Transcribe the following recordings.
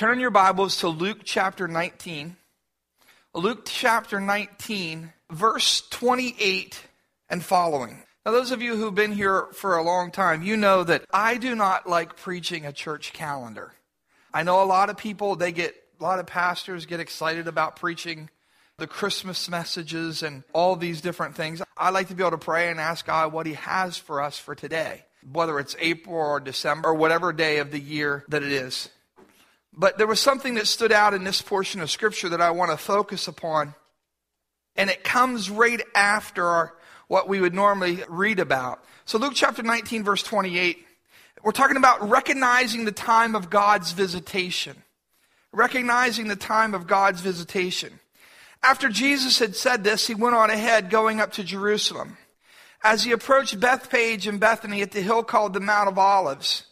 turn your Bibles to Luke chapter 19. Luke chapter 19, verse 28 and following. Now, those of you who've been here for a long time, you know that I do not like preaching a church calendar. I know a lot of people, they get, a lot of pastors get excited about preaching the Christmas messages and all these different things. I like to be able to pray and ask God what He has for us for today, whether it's April or December or whatever day of the year that it is. But there was something that stood out in this portion of Scripture that I want to focus upon. And it comes right after our what we would normally read about. So, Luke chapter 19, verse 28, we're talking about recognizing the time of God's visitation. Recognizing the time of God's visitation. After Jesus had said this, he went on ahead, going up to Jerusalem. As he approached Bethphage and Bethany at the hill called the Mount of Olives,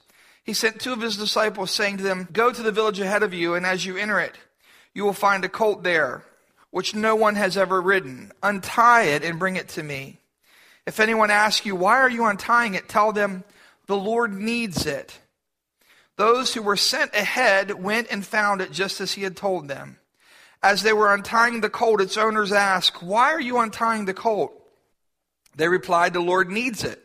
he sent two of his disciples, saying to them, Go to the village ahead of you, and as you enter it, you will find a colt there, which no one has ever ridden. Untie it and bring it to me. If anyone asks you, Why are you untying it? tell them, The Lord needs it. Those who were sent ahead went and found it just as he had told them. As they were untying the colt, its owners asked, Why are you untying the colt? They replied, The Lord needs it.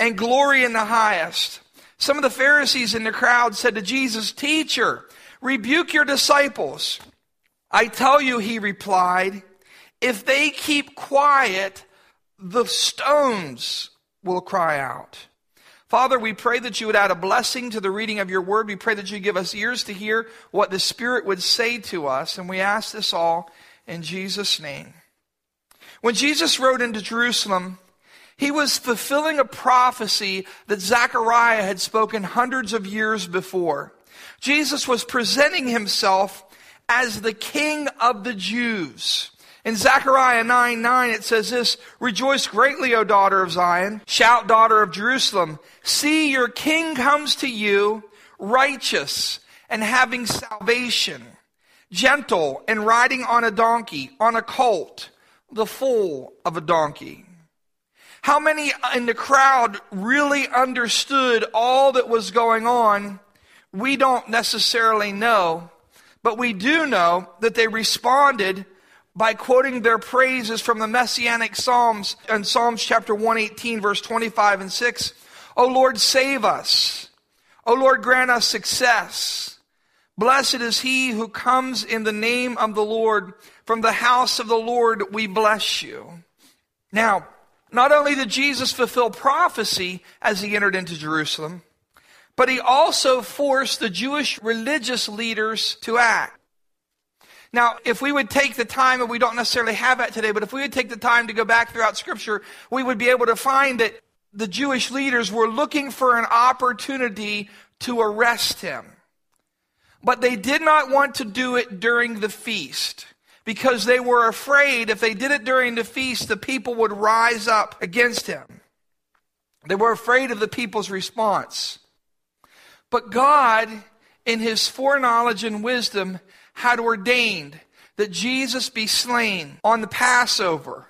and glory in the highest. Some of the Pharisees in the crowd said to Jesus, Teacher, rebuke your disciples. I tell you, he replied, if they keep quiet, the stones will cry out. Father, we pray that you would add a blessing to the reading of your word. We pray that you give us ears to hear what the Spirit would say to us. And we ask this all in Jesus' name. When Jesus rode into Jerusalem, he was fulfilling a prophecy that Zechariah had spoken hundreds of years before. Jesus was presenting himself as the king of the Jews. In Zechariah 9 9, it says this Rejoice greatly, O daughter of Zion. Shout, daughter of Jerusalem. See, your king comes to you, righteous and having salvation, gentle and riding on a donkey, on a colt, the foal of a donkey. How many in the crowd really understood all that was going on? We don't necessarily know, but we do know that they responded by quoting their praises from the messianic psalms in Psalms chapter 118 verse 25 and 6. O Lord, save us. O Lord, grant us success. Blessed is he who comes in the name of the Lord. From the house of the Lord we bless you. Now, not only did Jesus fulfill prophecy as he entered into Jerusalem, but he also forced the Jewish religious leaders to act. Now, if we would take the time, and we don't necessarily have that today, but if we would take the time to go back throughout Scripture, we would be able to find that the Jewish leaders were looking for an opportunity to arrest him. But they did not want to do it during the feast because they were afraid if they did it during the feast, the people would rise up against him. They were afraid of the people's response. But God, in his foreknowledge and wisdom, had ordained that Jesus be slain on the Passover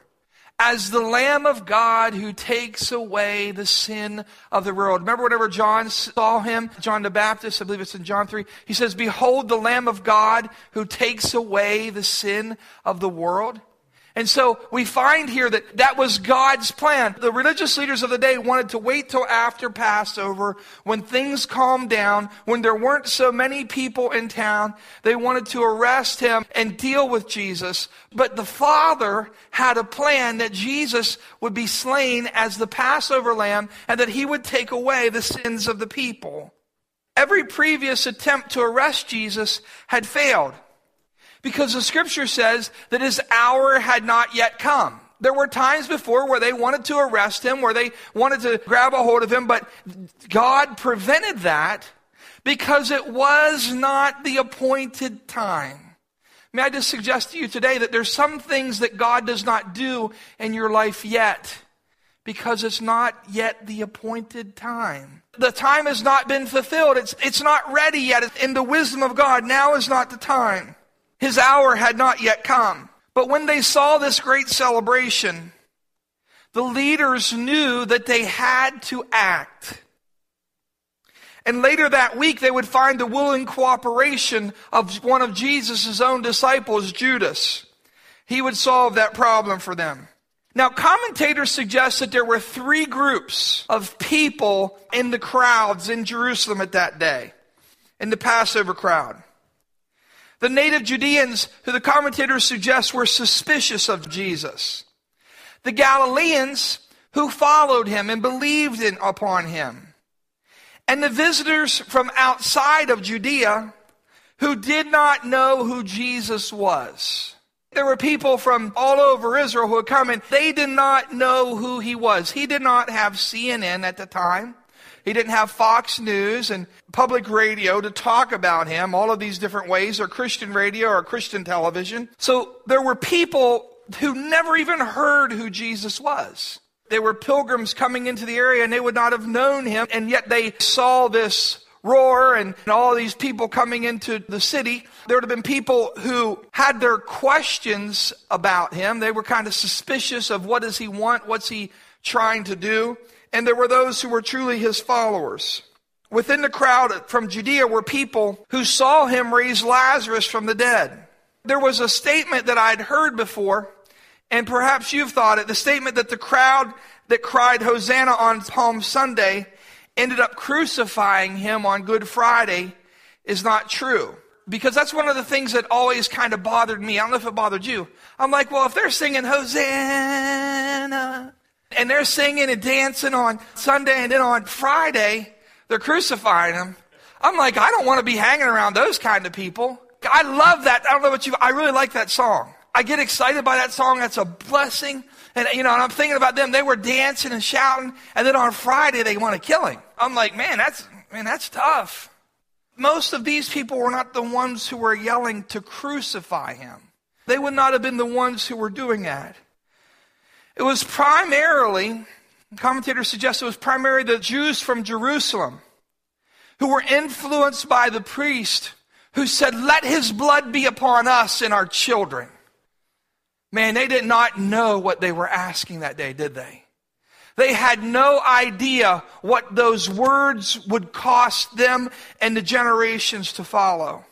as the Lamb of God who takes away the sin of the world. Remember whenever John saw him, John the Baptist, I believe it's in John 3, he says, Behold the Lamb of God who takes away the sin of the world. And so we find here that that was God's plan. The religious leaders of the day wanted to wait till after Passover when things calmed down, when there weren't so many people in town. They wanted to arrest him and deal with Jesus. But the Father had a plan that Jesus would be slain as the Passover lamb and that he would take away the sins of the people. Every previous attempt to arrest Jesus had failed. Because the scripture says that his hour had not yet come. There were times before where they wanted to arrest him, where they wanted to grab a hold of him, but God prevented that because it was not the appointed time. May I just suggest to you today that there's some things that God does not do in your life yet because it's not yet the appointed time. The time has not been fulfilled. It's, it's not ready yet. In the wisdom of God, now is not the time. His hour had not yet come. But when they saw this great celebration, the leaders knew that they had to act. And later that week, they would find the willing cooperation of one of Jesus' own disciples, Judas. He would solve that problem for them. Now, commentators suggest that there were three groups of people in the crowds in Jerusalem at that day, in the Passover crowd. The native Judeans, who the commentators suggest were suspicious of Jesus. The Galileans, who followed him and believed in, upon him and the visitors from outside of Judea who did not know who Jesus was. There were people from all over Israel who had come and they did not know who he was. He did not have CNN at the time. He didn't have Fox News and public radio to talk about him, all of these different ways, or Christian radio or Christian television. So there were people who never even heard who Jesus was. They were pilgrims coming into the area and they would not have known him, and yet they saw this roar and, and all these people coming into the city. There would have been people who had their questions about him. They were kind of suspicious of what does he want? What's he trying to do? And there were those who were truly his followers. Within the crowd from Judea were people who saw him raise Lazarus from the dead. There was a statement that I'd heard before and perhaps you've thought it, the statement that the crowd that cried Hosanna on Palm Sunday ended up crucifying him on Good Friday is not true. Because that's one of the things that always kind of bothered me. I don't know if it bothered you. I'm like, well, if they're singing Hosanna and they're singing and dancing on Sunday and then on Friday, they're crucifying him. I'm like, I don't want to be hanging around those kind of people. I love that. I don't know about you. I really like that song. I get excited by that song. That's a blessing. And, you know, and I'm thinking about them. They were dancing and shouting. And then on Friday, they want to kill him. I'm like, man, that's, man, that's tough. Most of these people were not the ones who were yelling to crucify him. They would not have been the ones who were doing that. It was primarily, commentators suggest it was primarily the Jews from Jerusalem who were influenced by the priest who said, let his blood be upon us and our children. Man, they did not know what they were asking that day, did they? They had no idea what those words would cost them and the generations to follow.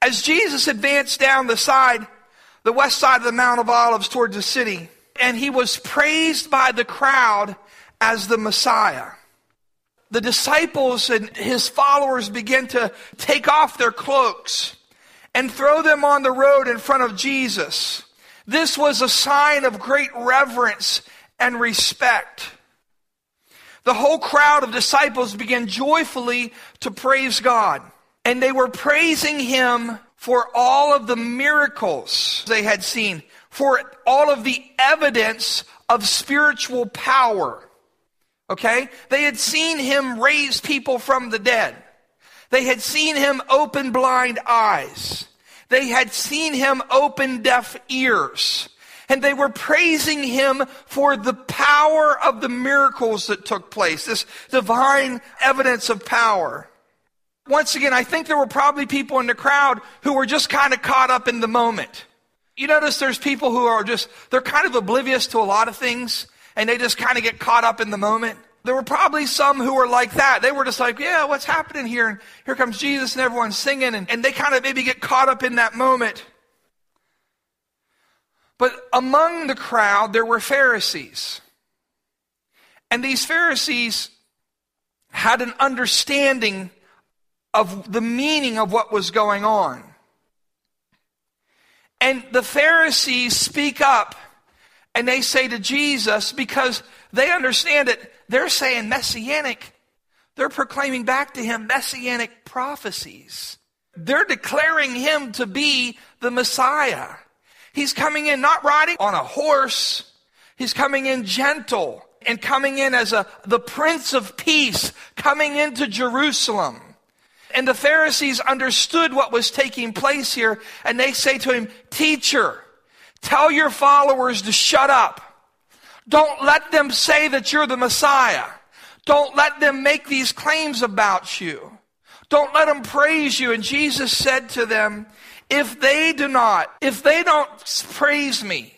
As Jesus advanced down the side, the west side of the Mount of Olives towards the city, and he was praised by the crowd as the Messiah. The disciples and his followers began to take off their cloaks and throw them on the road in front of Jesus. This was a sign of great reverence and respect. The whole crowd of disciples began joyfully to praise God. And they were praising him for all of the miracles they had seen, for all of the evidence of spiritual power. Okay? They had seen him raise people from the dead. They had seen him open blind eyes. They had seen him open deaf ears. And they were praising him for the power of the miracles that took place, this divine evidence of power. Once again, I think there were probably people in the crowd who were just kind of caught up in the moment. You notice there's people who are just, they're kind of oblivious to a lot of things and they just kind of get caught up in the moment there were probably some who were like that. They were just like, yeah, what's happening here? And here comes Jesus and everyone's singing and, and they kind of maybe get caught up in that moment. But among the crowd, there were Pharisees. And these Pharisees had an understanding of the meaning of what was going on. And the Pharisees speak up and they say to Jesus, because they understand it, they're saying messianic. They're proclaiming back to him messianic prophecies. They're declaring him to be the Messiah. He's coming in not riding on a horse. He's coming in gentle and coming in as a, the Prince of Peace, coming into Jerusalem. And the Pharisees understood what was taking place here, and they say to him, Teacher, tell your followers to shut up. Don't let them say that you're the Messiah. Don't let them make these claims about you. Don't let them praise you. And Jesus said to them, if they do not, if they don't praise me,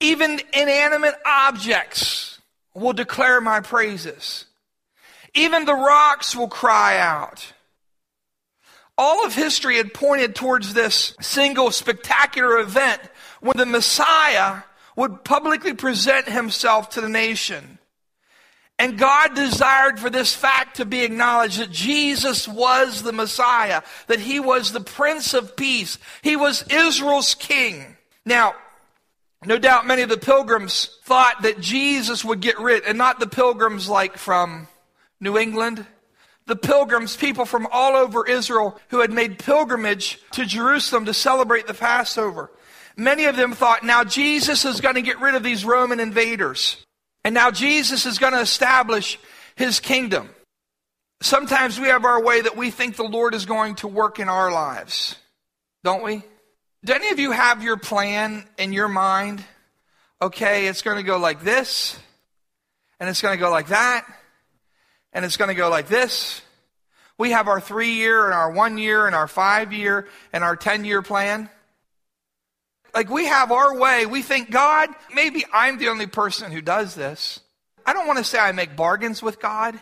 even inanimate objects will declare my praises. Even the rocks will cry out. All of history had pointed towards this single spectacular event when the Messiah would publicly present himself to the nation. And God desired for this fact to be acknowledged that Jesus was the Messiah, that he was the Prince of Peace, he was Israel's King. Now, no doubt many of the pilgrims thought that Jesus would get rid, and not the pilgrims like from New England, the pilgrims, people from all over Israel who had made pilgrimage to Jerusalem to celebrate the Passover. Many of them thought, now Jesus is going to get rid of these Roman invaders. And now Jesus is going to establish his kingdom. Sometimes we have our way that we think the Lord is going to work in our lives, don't we? Do any of you have your plan in your mind? Okay, it's going to go like this, and it's going to go like that, and it's going to go like this. We have our three year and our one year and our five year and our 10 year plan. Like we have our way. We think, God, maybe I'm the only person who does this. I don't want to say I make bargains with God,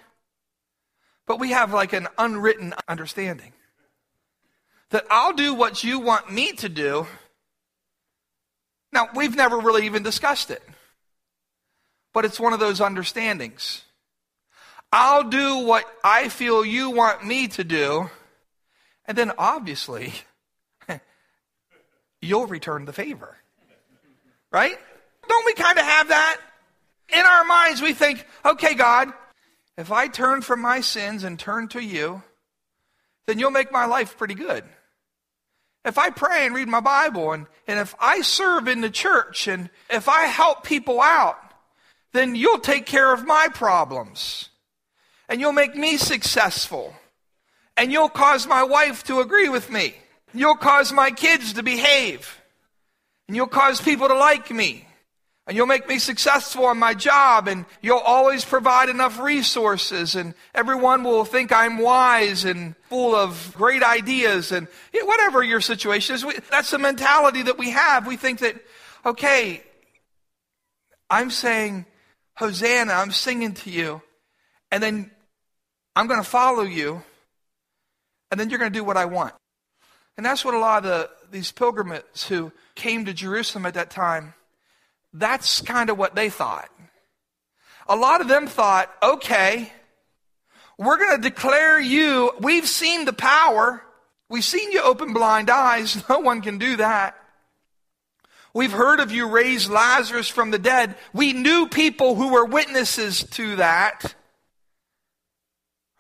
but we have like an unwritten understanding that I'll do what you want me to do. Now, we've never really even discussed it, but it's one of those understandings. I'll do what I feel you want me to do, and then obviously, you'll return the favor. Right? Don't we kind of have that? In our minds, we think, okay, God, if I turn from my sins and turn to you, then you'll make my life pretty good. If I pray and read my Bible, and, and if I serve in the church, and if I help people out, then you'll take care of my problems. And you'll make me successful. And you'll cause my wife to agree with me. You'll cause my kids to behave. And you'll cause people to like me. And you'll make me successful on my job. And you'll always provide enough resources. And everyone will think I'm wise and full of great ideas. And whatever your situation is, that's the mentality that we have. We think that, okay, I'm saying, Hosanna, I'm singing to you. And then I'm going to follow you. And then you're going to do what I want. And that's what a lot of the, these pilgrims who came to Jerusalem at that time, that's kind of what they thought. A lot of them thought, okay, we're going to declare you, we've seen the power. We've seen you open blind eyes. No one can do that. We've heard of you raise Lazarus from the dead. We knew people who were witnesses to that.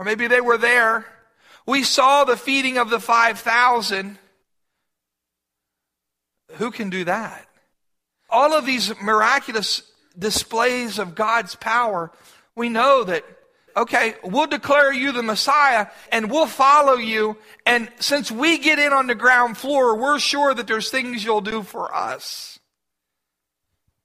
Or maybe they were there. We saw the feeding of the 5,000. Who can do that? All of these miraculous displays of God's power, we know that, okay, we'll declare you the Messiah and we'll follow you. And since we get in on the ground floor, we're sure that there's things you'll do for us.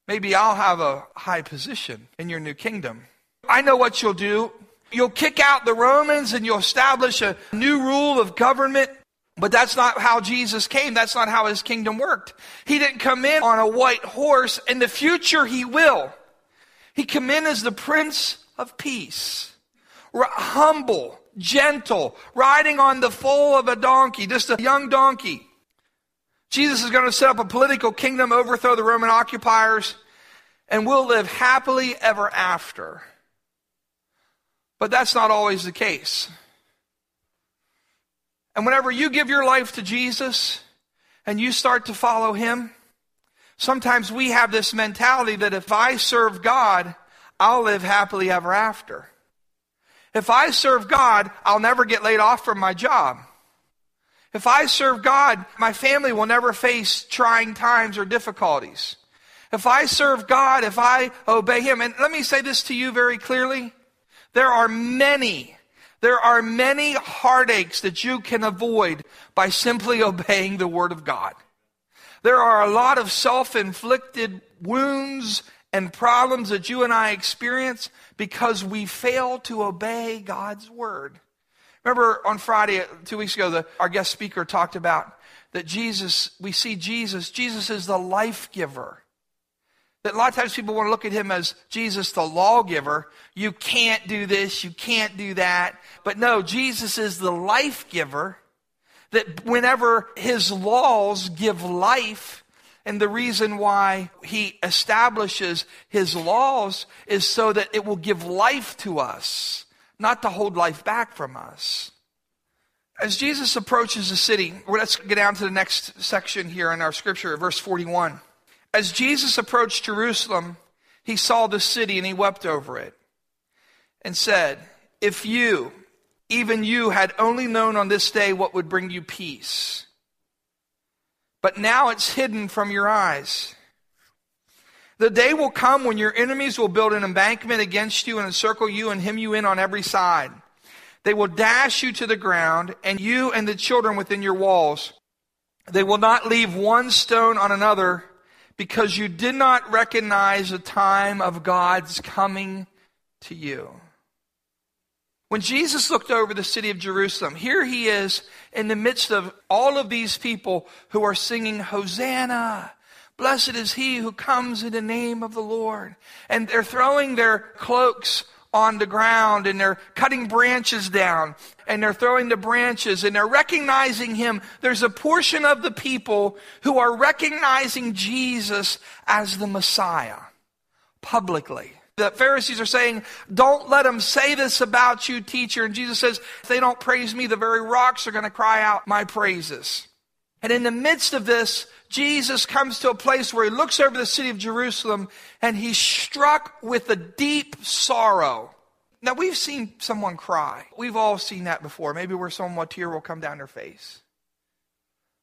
Maybe I'll have a high position in your new kingdom. I know what you'll do. You'll kick out the Romans and you'll establish a new rule of government. But that's not how Jesus came. That's not how his kingdom worked. He didn't come in on a white horse. In the future, he will. He come in as the Prince of Peace. Humble, gentle, riding on the foal of a donkey, just a young donkey. Jesus is going to set up a political kingdom, overthrow the Roman occupiers, and we'll live happily ever after. But that's not always the case. And whenever you give your life to Jesus and you start to follow Him, sometimes we have this mentality that if I serve God, I'll live happily ever after. If I serve God, I'll never get laid off from my job. If I serve God, my family will never face trying times or difficulties. If I serve God, if I obey Him, and let me say this to you very clearly there are many, There are many heartaches that you can avoid by simply obeying the Word of God. There are a lot of self inflicted wounds and problems that you and I experience because we fail to obey God's Word. Remember on Friday, two weeks ago, the, our guest speaker talked about that Jesus, we see Jesus, Jesus is the life giver. That a lot of times people want to look at him as Jesus, the lawgiver. You can't do this, you can't do that. But no, Jesus is the life giver. That whenever his laws give life, and the reason why he establishes his laws is so that it will give life to us, not to hold life back from us. As Jesus approaches the city, well, let's get down to the next section here in our scripture, verse 41. As Jesus approached Jerusalem, he saw the city and he wept over it and said, If you, even you, had only known on this day what would bring you peace, but now it's hidden from your eyes. The day will come when your enemies will build an embankment against you and encircle you and hem you in on every side. They will dash you to the ground, and you and the children within your walls. They will not leave one stone on another because you did not recognize the time of God's coming to you. When Jesus looked over the city of Jerusalem, here he is in the midst of all of these people who are singing, Hosanna! Blessed is he who comes in the name of the Lord. And they're throwing their cloaks on the ground and they're cutting branches down and they're throwing the branches and they're recognizing him. There's a portion of the people who are recognizing Jesus as the Messiah publicly. The Pharisees are saying, Don't let them say this about you, teacher. And Jesus says, If they don't praise me, the very rocks are going to cry out my praises. And in the midst of this, Jesus comes to a place where he looks over the city of Jerusalem and he's struck with a deep sorrow. Now, we've seen someone cry. We've all seen that before. Maybe where someone, tear will come down their face.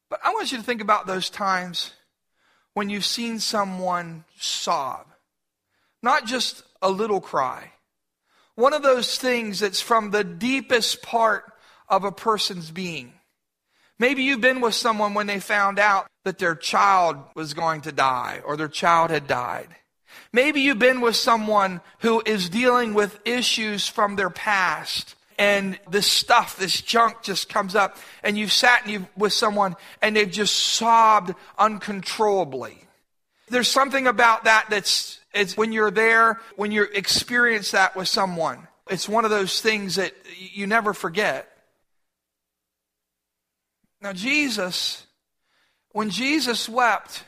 But I want you to think about those times when you've seen someone sob. Not just a little cry. One of those things that's from the deepest part of a person's being. Maybe you've been with someone when they found out that their child was going to die or their child had died. Maybe you've been with someone who is dealing with issues from their past and this stuff, this junk just comes up and you've sat you, with someone and they've just sobbed uncontrollably. There's something about that that's it's when you're there, when you experience that with someone. It's one of those things that you never forget. Now, Jesus, when Jesus wept,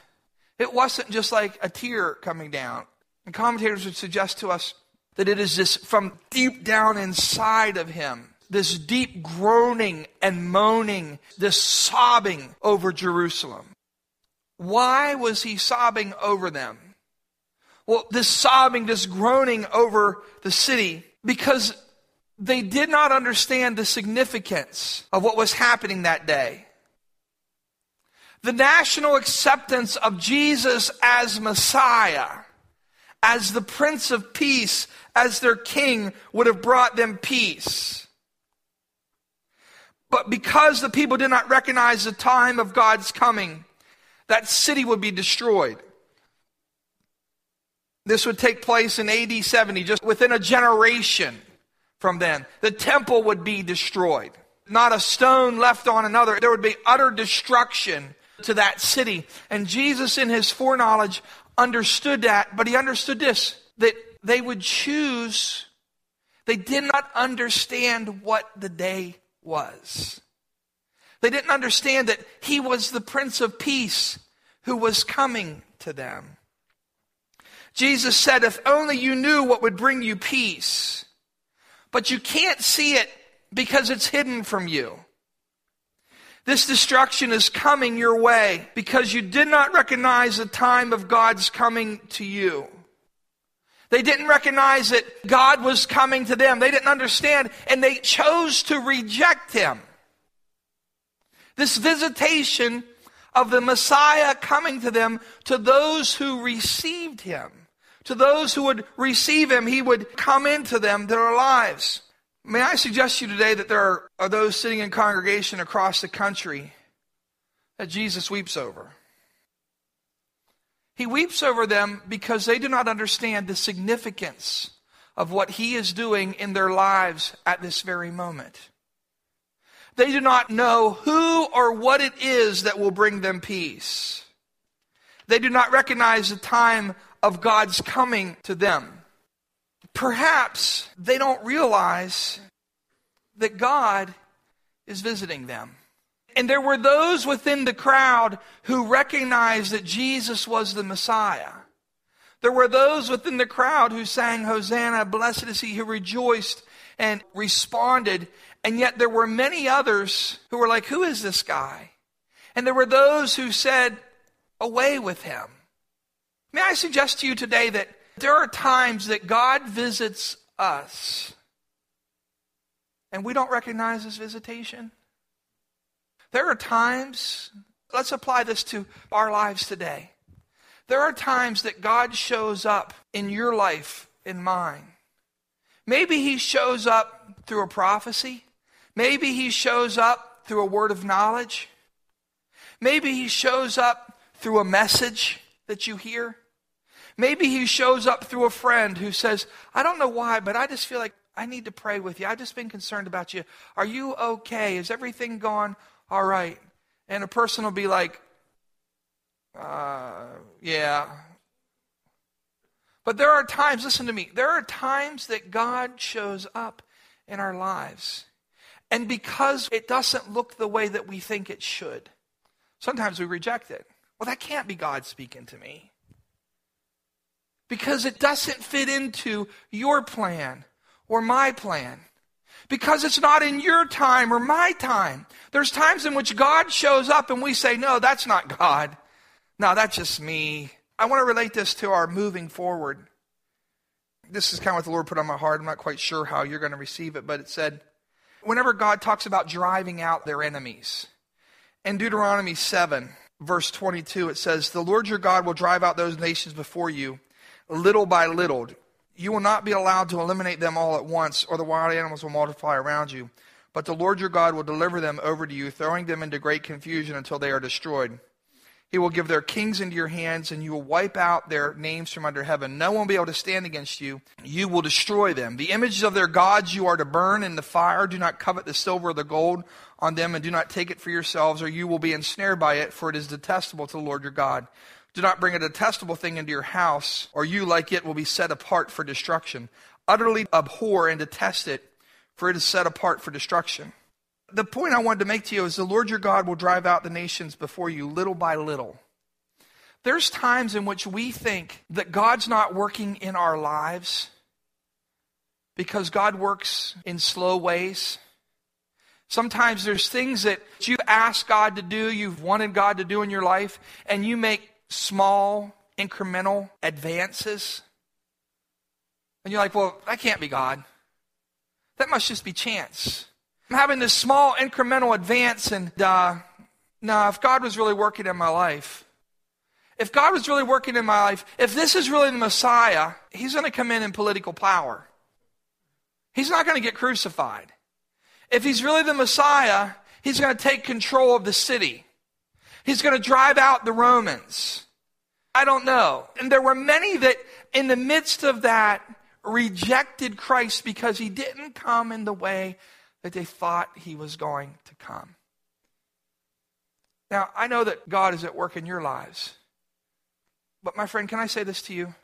it wasn't just like a tear coming down. And commentators would suggest to us that it is this from deep down inside of him, this deep groaning and moaning, this sobbing over Jerusalem. Why was he sobbing over them? Well, this sobbing, this groaning over the city, because they did not understand the significance of what was happening that day. The national acceptance of Jesus as Messiah, as the Prince of Peace, as their King, would have brought them peace. But because the people did not recognize the time of God's coming, that city would be destroyed. This would take place in AD 70, just within a generation from then. The temple would be destroyed. Not a stone left on another. There would be utter destruction to that city. And Jesus, in his foreknowledge, understood that, but he understood this that they would choose, they did not understand what the day was. They didn't understand that he was the Prince of Peace who was coming to them. Jesus said, If only you knew what would bring you peace, but you can't see it because it's hidden from you. This destruction is coming your way because you did not recognize the time of God's coming to you. They didn't recognize that God was coming to them. They didn't understand, and they chose to reject Him. This visitation of the Messiah coming to them, to those who received Him, to those who would receive Him, He would come into them, their lives. May I suggest to you today that there are, those sitting in congregation across the country that Jesus weeps over. He weeps over them because they do not understand the significance of what He is doing in their lives at this very moment. They do not know who or what it is that will bring them peace. They do not recognize the time of God's coming to them. Perhaps they don't realize that God is visiting them. And there were those within the crowd who recognized that Jesus was the Messiah. There were those within the crowd who sang, Hosanna, blessed is he who rejoiced and responded. And yet there were many others who were like, Who is this guy? And there were those who said, Away with him. May I suggest to you today that there are times that God visits us and we don't recognize his visitation. There are times, let's apply this to our lives today. There are times that God shows up in your life, in mine. Maybe he shows up through a prophecy. Maybe he shows up through a word of knowledge. Maybe he shows up through a message that you hear. Maybe he shows up through a friend who says, I don't know why, but I just feel like I need to pray with you. I've just been concerned about you. Are you okay? Is everything gone all right? And a person will be like, uh, yeah. But there are times, listen to me, there are times that God shows up in our lives. And because it doesn't look the way that we think it should, sometimes we reject it. Well, that can't be God speaking to me because it doesn't fit into your plan or my plan. Because it's not in your time or my time. There's times in which God shows up and we say, no, that's not God. No, that's just me. I want to relate this to our moving forward. This is kind of what the Lord put on my heart. I'm not quite sure how you're going to receive it, but it said, whenever God talks about driving out their enemies, in Deuteronomy 7, verse 22, it says, The Lord your God will drive out those nations before you little by little. You will not be allowed to eliminate them all at once, or the wild animals will multiply around you. But the Lord your God will deliver them over to you, throwing them into great confusion until they are destroyed. He will give their kings into your hands, and you will wipe out their names from under heaven. No one will be able to stand against you. You will destroy them. The images of their gods you are to burn in the fire. Do not covet the silver or the gold on them, and do not take it for yourselves, or you will be ensnared by it, for it is detestable to the Lord your God. Do not bring a detestable thing into your house, or you, like it, will be set apart for destruction. Utterly abhor and detest it, for it is set apart for destruction. The point I wanted to make to you is the Lord your God will drive out the nations before you little by little. There's times in which we think that God's not working in our lives because God works in slow ways. Sometimes there's things that you ask God to do, you've wanted God to do in your life, and you make small, incremental advances. And you're like, well, that can't be God. That must just be chance. I'm having this small, incremental advance, and uh, no, if God was really working in my life, if God was really working in my life, if this is really the Messiah, he's going to come in in political power. He's not going to get crucified. If he's really the Messiah, he's going to take control of the city. He's going to drive out the Romans. I don't know. And there were many that, in the midst of that, rejected Christ because he didn't come in the way that they thought he was going to come. Now, I know that God is at work in your lives. But, my friend, can I say this to you?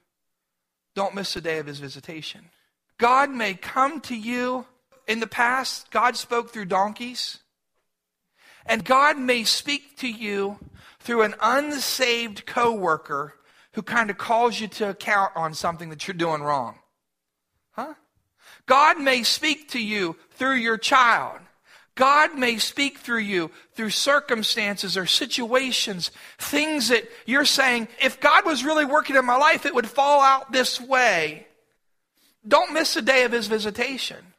Don't miss the day of his visitation. God may come to you. In the past, God spoke through donkeys. And God may speak to you through an unsaved coworker who kind of calls you to account on something that you're doing wrong. Huh? God may speak to you through your child. God may speak through you through circumstances or situations, things that you're saying, if God was really working in my life, it would fall out this way. Don't miss the day of his visitation.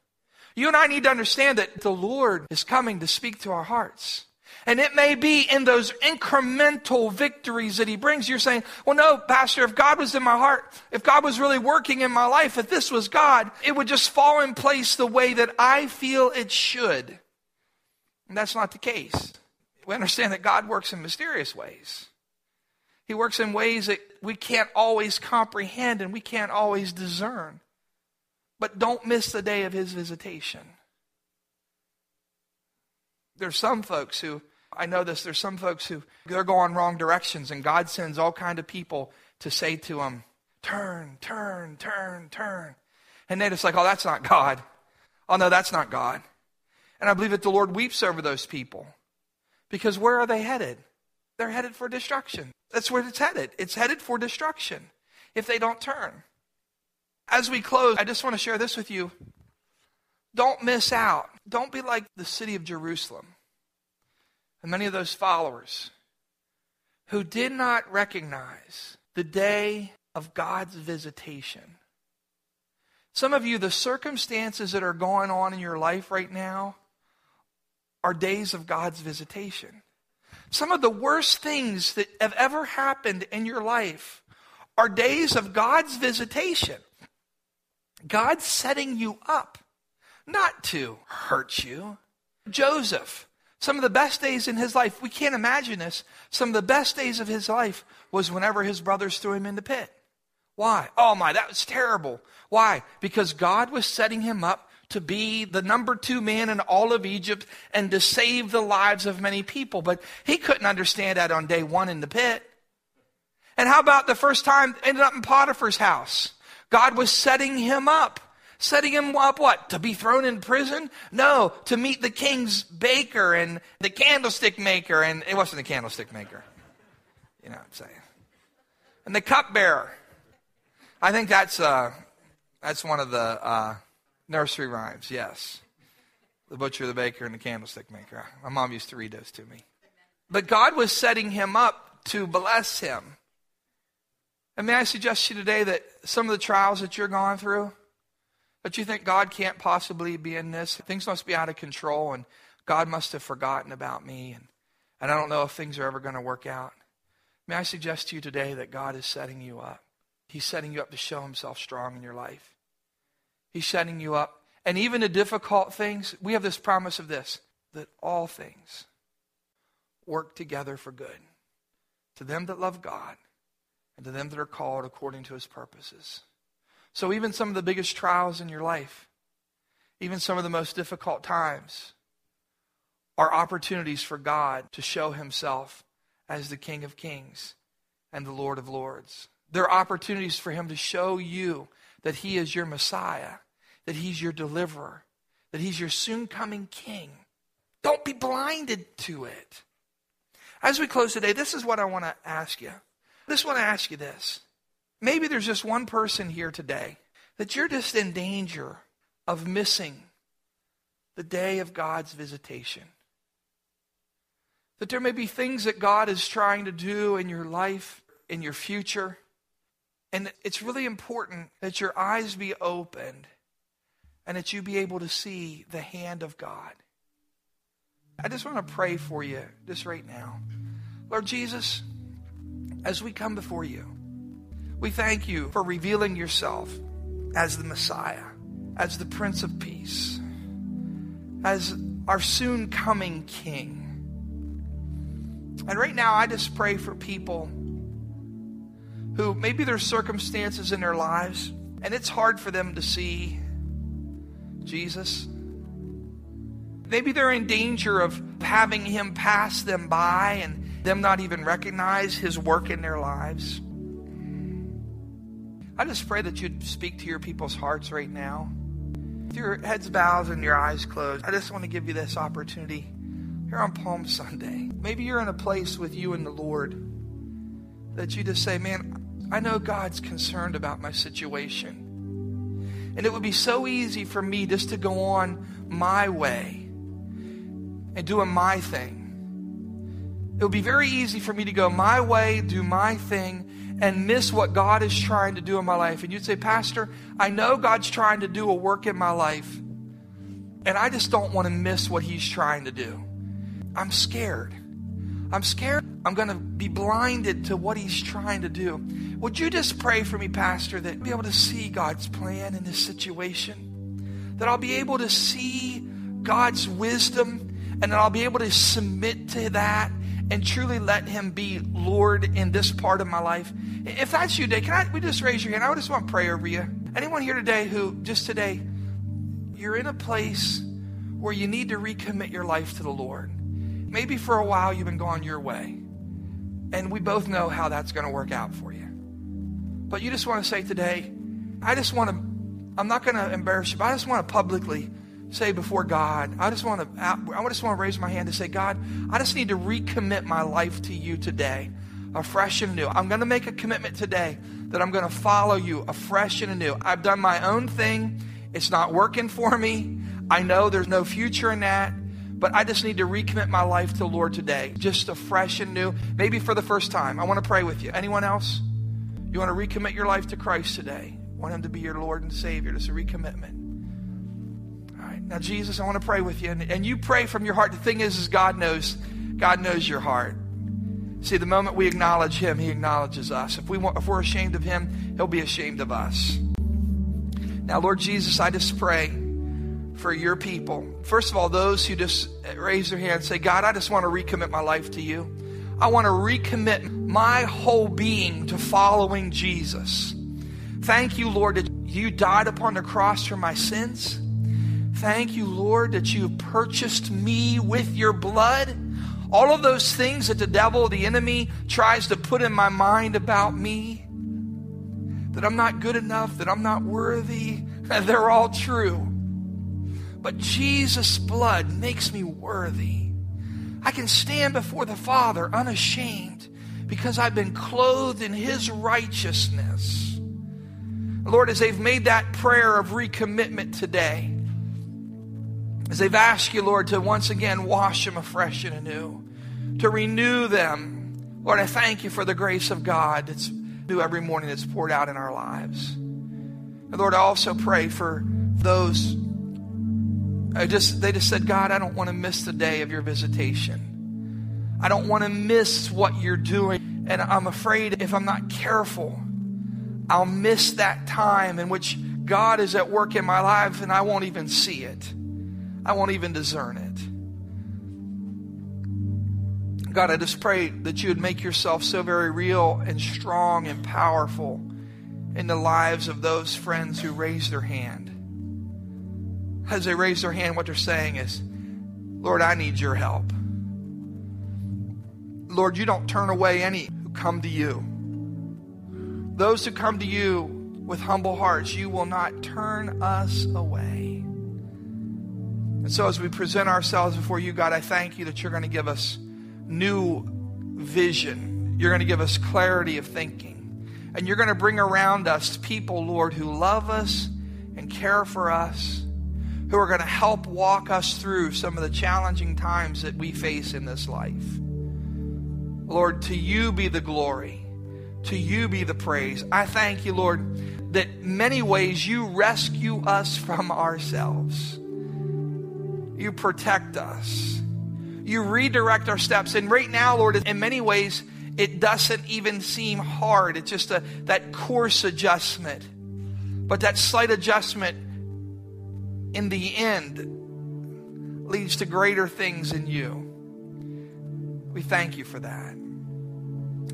You and I need to understand that the Lord is coming to speak to our hearts. And it may be in those incremental victories that he brings. You're saying, well, no, Pastor, if God was in my heart, if God was really working in my life, if this was God, it would just fall in place the way that I feel it should. And that's not the case. We understand that God works in mysterious ways. He works in ways that we can't always comprehend and we can't always discern. But don't miss the day of his visitation. There's some folks who I know this. There's some folks who they're going wrong directions, and God sends all kind of people to say to them, "Turn, turn, turn, turn," and they're just like, "Oh, that's not God. Oh no, that's not God." And I believe that the Lord weeps over those people because where are they headed? They're headed for destruction. That's where it's headed. It's headed for destruction if they don't turn. As we close, I just want to share this with you. Don't miss out. Don't be like the city of Jerusalem and many of those followers who did not recognize the day of God's visitation. Some of you, the circumstances that are going on in your life right now are days of God's visitation. Some of the worst things that have ever happened in your life are days of God's visitation. God's setting you up, not to hurt you. Joseph, some of the best days in his life, we can't imagine this. Some of the best days of his life was whenever his brothers threw him in the pit. Why? Oh my, that was terrible. Why? Because God was setting him up to be the number two man in all of Egypt and to save the lives of many people. But he couldn't understand that on day one in the pit. And how about the first time ended up in Potiphar's house? God was setting him up Setting him up what? To be thrown in prison? No, to meet the king's baker and the candlestick maker. And it wasn't the candlestick maker. You know what I'm saying? And the cupbearer. I think that's, uh, that's one of the uh, nursery rhymes, yes. The butcher, the baker, and the candlestick maker. My mom used to read those to me. But God was setting him up to bless him. And may I suggest to you today that some of the trials that you're going through, that you think God can't possibly be in this? Things must be out of control, and God must have forgotten about me, and, and I don't know if things are ever going to work out. May I suggest to you today that God is setting you up? He's setting you up to show himself strong in your life. He's setting you up. And even the difficult things, we have this promise of this that all things work together for good to them that love God and to them that are called according to his purposes. So, even some of the biggest trials in your life, even some of the most difficult times, are opportunities for God to show himself as the King of Kings and the Lord of Lords. They're opportunities for him to show you that he is your Messiah, that he's your deliverer, that he's your soon coming King. Don't be blinded to it. As we close today, this is what I want to ask you. I just want to ask you this. Maybe there's just one person here today that you're just in danger of missing the day of God's visitation. That there may be things that God is trying to do in your life, in your future. And it's really important that your eyes be opened and that you be able to see the hand of God. I just want to pray for you just right now. Lord Jesus, as we come before you, we thank you for revealing yourself as the Messiah, as the Prince of Peace, as our soon coming King. And right now, I just pray for people who maybe there's circumstances in their lives and it's hard for them to see Jesus. Maybe they're in danger of having him pass them by and them not even recognize his work in their lives. I just pray that you'd speak to your people's hearts right now. With your heads bowed and your eyes closed, I just want to give you this opportunity here on Palm Sunday. Maybe you're in a place with you and the Lord that you just say, Man, I know God's concerned about my situation. And it would be so easy for me just to go on my way and doing my thing. It would be very easy for me to go my way, do my thing, and miss what God is trying to do in my life. And you'd say, Pastor, I know God's trying to do a work in my life, and I just don't want to miss what He's trying to do. I'm scared. I'm scared I'm going to be blinded to what he's trying to do. Would you just pray for me, Pastor, that I'll be able to see God's plan in this situation? That I'll be able to see God's wisdom and that I'll be able to submit to that and truly let him be Lord in this part of my life. If that's you today, can I we just raise your hand? I just want to pray over you. Anyone here today who just today you're in a place where you need to recommit your life to the Lord. Maybe for a while you've been going your way. And we both know how that's going to work out for you. But you just want to say today, I just want to, I'm not going to embarrass you, but I just want to publicly say before God, I just want to, I just want to raise my hand to say, God, I just need to recommit my life to you today, afresh and anew. I'm going to make a commitment today that I'm going to follow you afresh and anew. I've done my own thing. It's not working for me. I know there's no future in that, but I just need to recommit my life to the Lord today, just afresh and new, maybe for the first time. I want to pray with you. Anyone else? You want to recommit your life to Christ today? Want Him to be your Lord and Savior? Just a recommitment. Now, Jesus, I want to pray with you. And, and you pray from your heart. The thing is, is God knows, God knows your heart. See, the moment we acknowledge him, he acknowledges us. If, we want, if we're ashamed of him, he'll be ashamed of us. Now, Lord Jesus, I just pray for your people. First of all, those who just raise their hand and say, God, I just want to recommit my life to you. I want to recommit my whole being to following Jesus. Thank you, Lord, that you died upon the cross for my sins. Thank you, Lord, that you have purchased me with your blood. All of those things that the devil, the enemy, tries to put in my mind about me, that I'm not good enough, that I'm not worthy, they're all true. But Jesus' blood makes me worthy. I can stand before the Father unashamed because I've been clothed in His righteousness. Lord, as they've made that prayer of recommitment today, as they've asked you, Lord, to once again wash them afresh and anew, to renew them. Lord, I thank you for the grace of God that's new every morning that's poured out in our lives. And Lord, I also pray for those I just they just said, God, I don't want to miss the day of your visitation. I don't want to miss what you're doing. And I'm afraid if I'm not careful, I'll miss that time in which God is at work in my life and I won't even see it. I won't even discern it. God, I just pray that you would make yourself so very real and strong and powerful in the lives of those friends who raise their hand. As they raise their hand, what they're saying is, Lord, I need your help. Lord, you don't turn away any who come to you. Those who come to you with humble hearts, you will not turn us away. And so, as we present ourselves before you, God, I thank you that you're going to give us new vision. You're going to give us clarity of thinking. And you're going to bring around us people, Lord, who love us and care for us, who are going to help walk us through some of the challenging times that we face in this life. Lord, to you be the glory. To you be the praise. I thank you, Lord, that many ways you rescue us from ourselves. You protect us. You redirect our steps. And right now, Lord, in many ways, it doesn't even seem hard. It's just a, that course adjustment. But that slight adjustment in the end leads to greater things in you. We thank you for that.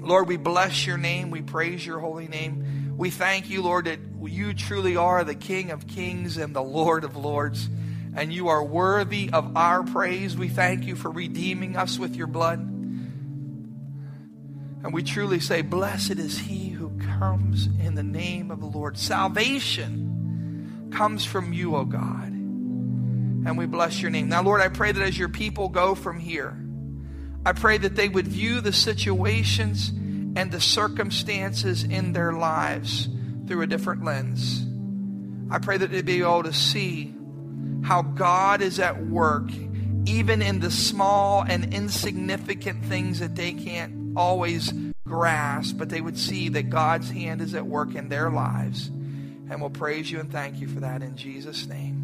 Lord, we bless your name. We praise your holy name. We thank you, Lord, that you truly are the King of kings and the Lord of lords and you are worthy of our praise. We thank you for redeeming us with your blood. And we truly say, Blessed is he who comes in the name of the Lord. Salvation comes from you, O God. And we bless your name. Now, Lord, I pray that as your people go from here, I pray that they would view the situations and the circumstances in their lives through a different lens. I pray that they'd be able to see how God is at work, even in the small and insignificant things that they can't always grasp, but they would see that God's hand is at work in their lives. And we'll praise you and thank you for that in Jesus' name.